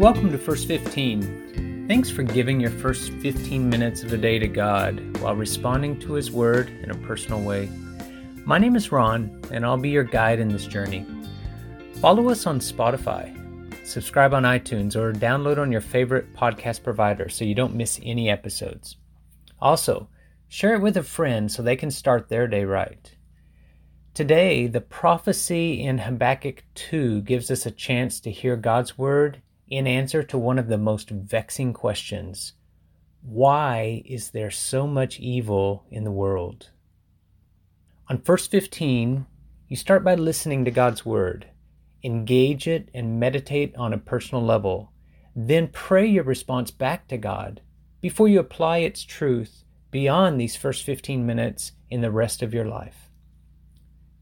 Welcome to First 15. Thanks for giving your first 15 minutes of the day to God while responding to His Word in a personal way. My name is Ron, and I'll be your guide in this journey. Follow us on Spotify, subscribe on iTunes, or download on your favorite podcast provider so you don't miss any episodes. Also, share it with a friend so they can start their day right. Today, the prophecy in Habakkuk 2 gives us a chance to hear God's Word in answer to one of the most vexing questions Why is there so much evil in the world? On First 15, you start by listening to God's Word, engage it, and meditate on a personal level. Then pray your response back to God before you apply its truth beyond these first 15 minutes in the rest of your life.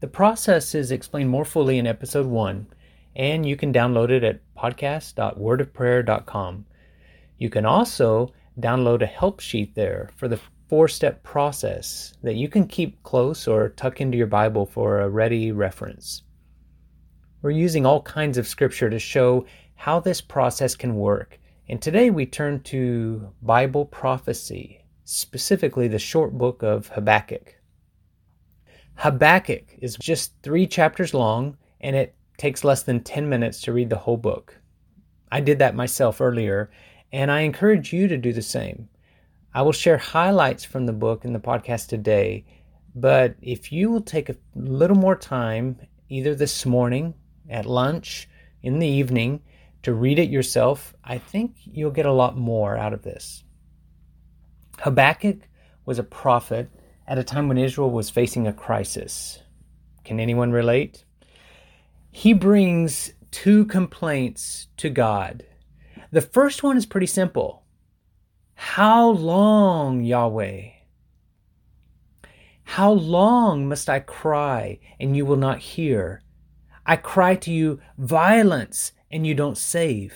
The process is explained more fully in episode 1 and you can download it at podcast.wordofprayer.com. You can also download a help sheet there for the four step process that you can keep close or tuck into your Bible for a ready reference. We're using all kinds of scripture to show how this process can work. And today we turn to Bible prophecy, specifically the short book of Habakkuk. Habakkuk is just three chapters long and it takes less than 10 minutes to read the whole book. I did that myself earlier, and I encourage you to do the same. I will share highlights from the book in the podcast today, but if you will take a little more time, either this morning, at lunch, in the evening, to read it yourself, I think you'll get a lot more out of this. Habakkuk was a prophet at a time when Israel was facing a crisis. Can anyone relate? He brings two complaints to God. The first one is pretty simple How long, Yahweh? How long must I cry and you will not hear? I cry to you violence and you don't save.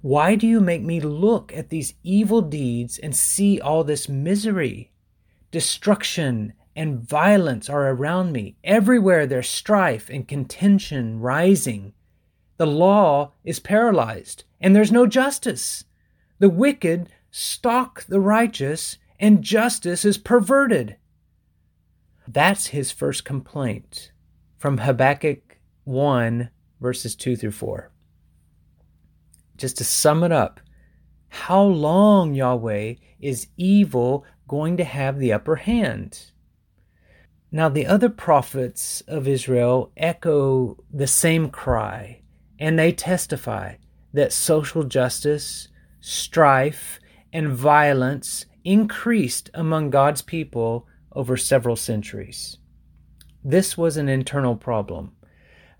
Why do you make me look at these evil deeds and see all this misery? Destruction and violence are around me. Everywhere there's strife and contention rising. The law is paralyzed, and there's no justice. The wicked stalk the righteous, and justice is perverted. That's his first complaint from Habakkuk 1, verses 2 through 4. Just to sum it up, how long, Yahweh, is evil going to have the upper hand? Now, the other prophets of Israel echo the same cry, and they testify that social justice, strife, and violence increased among God's people over several centuries. This was an internal problem,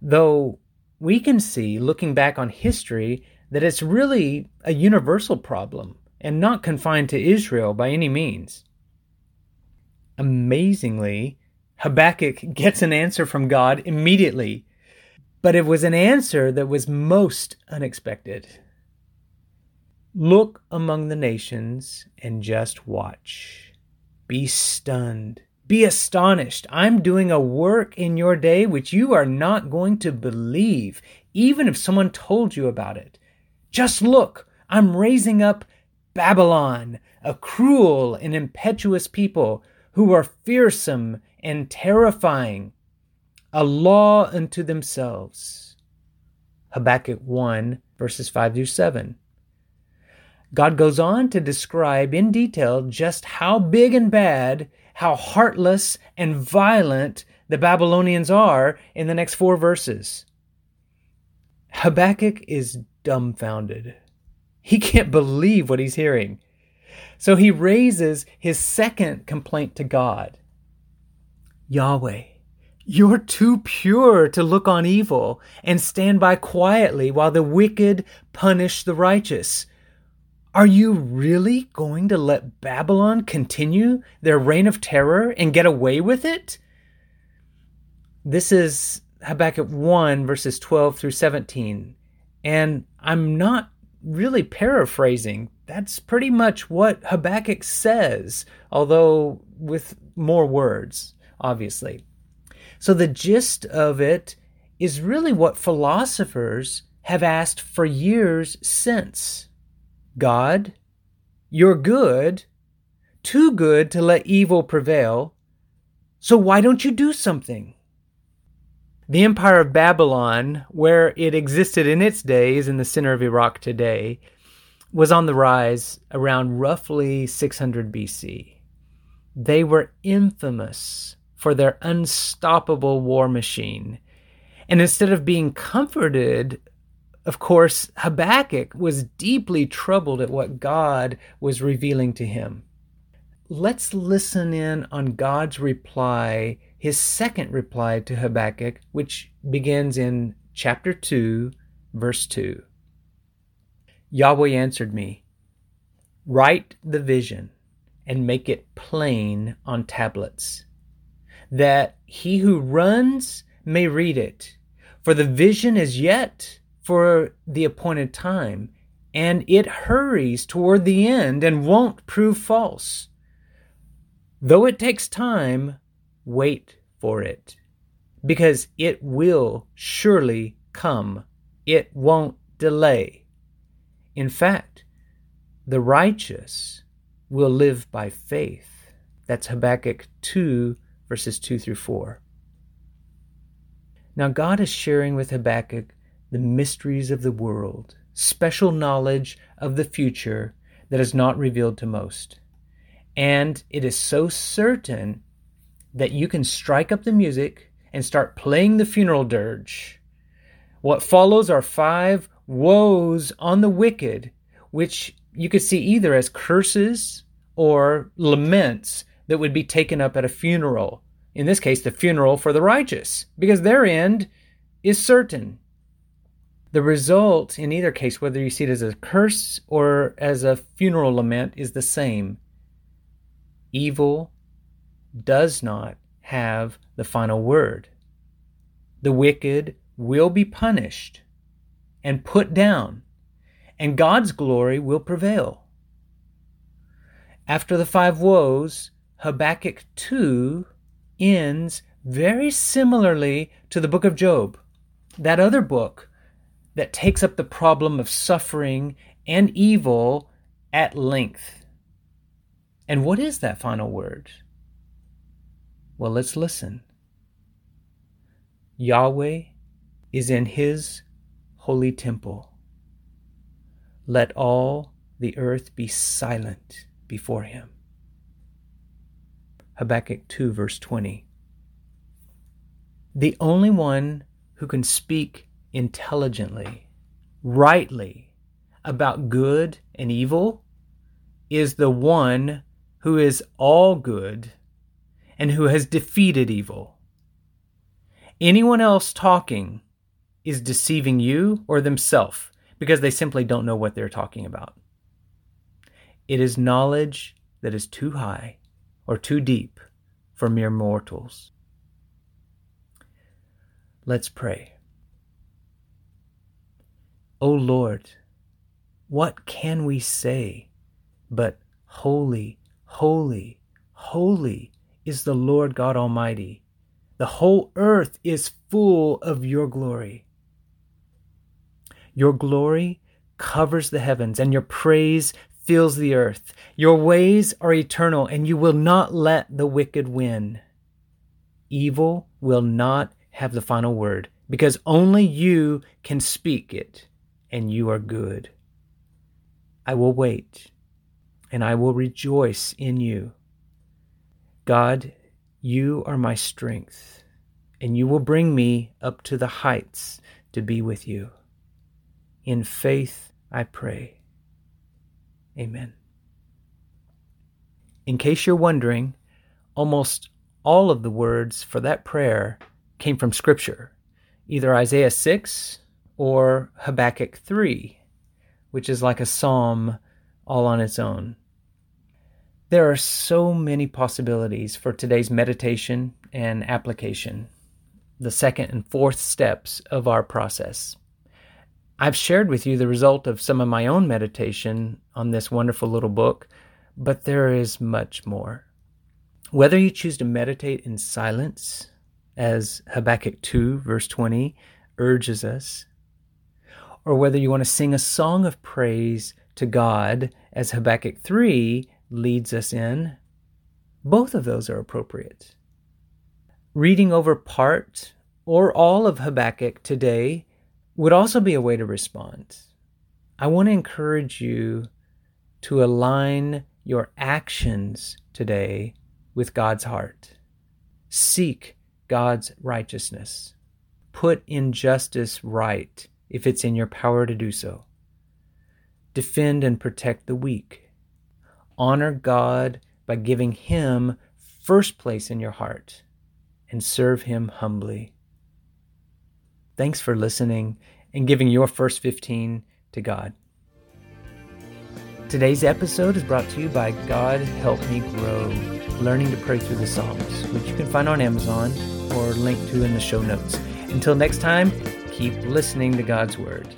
though we can see, looking back on history, that it's really a universal problem and not confined to Israel by any means. Amazingly, Habakkuk gets an answer from God immediately, but it was an answer that was most unexpected. Look among the nations and just watch. Be stunned. Be astonished. I'm doing a work in your day which you are not going to believe, even if someone told you about it. Just look. I'm raising up Babylon, a cruel and impetuous people who are fearsome and terrifying, a law unto themselves. Habakkuk 1, verses 5 through 7. God goes on to describe in detail just how big and bad, how heartless and violent the Babylonians are in the next four verses. Habakkuk is dumbfounded. He can't believe what he's hearing. So he raises his second complaint to God. Yahweh, you're too pure to look on evil and stand by quietly while the wicked punish the righteous. Are you really going to let Babylon continue their reign of terror and get away with it? This is Habakkuk 1, verses 12 through 17. And I'm not really paraphrasing. That's pretty much what Habakkuk says, although with more words obviously. So the gist of it is really what philosophers have asked for years since God, you're good, too good to let evil prevail, so why don't you do something? The Empire of Babylon, where it existed in its days in the center of Iraq today, was on the rise around roughly 600 BC. They were infamous for their unstoppable war machine. And instead of being comforted, of course, Habakkuk was deeply troubled at what God was revealing to him. Let's listen in on God's reply, his second reply to Habakkuk, which begins in chapter 2, verse 2. Yahweh answered me, Write the vision and make it plain on tablets, that he who runs may read it. For the vision is yet for the appointed time, and it hurries toward the end and won't prove false. Though it takes time, wait for it, because it will surely come. It won't delay. In fact, the righteous will live by faith. That's Habakkuk 2, verses 2 through 4. Now, God is sharing with Habakkuk the mysteries of the world, special knowledge of the future that is not revealed to most. And it is so certain that you can strike up the music and start playing the funeral dirge. What follows are five woes on the wicked, which you could see either as curses or laments that would be taken up at a funeral. In this case, the funeral for the righteous, because their end is certain. The result, in either case, whether you see it as a curse or as a funeral lament, is the same. Evil does not have the final word. The wicked will be punished and put down, and God's glory will prevail. After the five woes, Habakkuk 2 ends very similarly to the book of Job, that other book that takes up the problem of suffering and evil at length. And what is that final word? Well, let's listen. Yahweh is in his holy temple. Let all the earth be silent before him. Habakkuk 2, verse 20. The only one who can speak intelligently, rightly, about good and evil is the one who is all good and who has defeated evil. Anyone else talking is deceiving you or themselves because they simply don't know what they're talking about. It is knowledge that is too high or too deep for mere mortals. Let's pray. O Lord, what can we say but holy, holy, holy is the Lord God Almighty? The whole earth is full of your glory. Your glory covers the heavens, and your praise fills the earth. Your ways are eternal, and you will not let the wicked win. Evil will not have the final word, because only you can speak it, and you are good. I will wait, and I will rejoice in you. God, you are my strength, and you will bring me up to the heights to be with you. In faith, I pray. Amen. In case you're wondering, almost all of the words for that prayer came from Scripture, either Isaiah 6 or Habakkuk 3, which is like a psalm all on its own. There are so many possibilities for today's meditation and application, the second and fourth steps of our process. I've shared with you the result of some of my own meditation on this wonderful little book, but there is much more. Whether you choose to meditate in silence, as Habakkuk 2, verse 20, urges us, or whether you want to sing a song of praise to God, as Habakkuk 3 leads us in, both of those are appropriate. Reading over part or all of Habakkuk today would also be a way to respond. I want to encourage you to align your actions today with God's heart. Seek God's righteousness. Put injustice right if it's in your power to do so. Defend and protect the weak. Honor God by giving Him first place in your heart and serve Him humbly. Thanks for listening and giving your first 15 to God. Today's episode is brought to you by God Help Me Grow, Learning to Pray Through the Psalms, which you can find on Amazon or link to in the show notes. Until next time, keep listening to God's Word.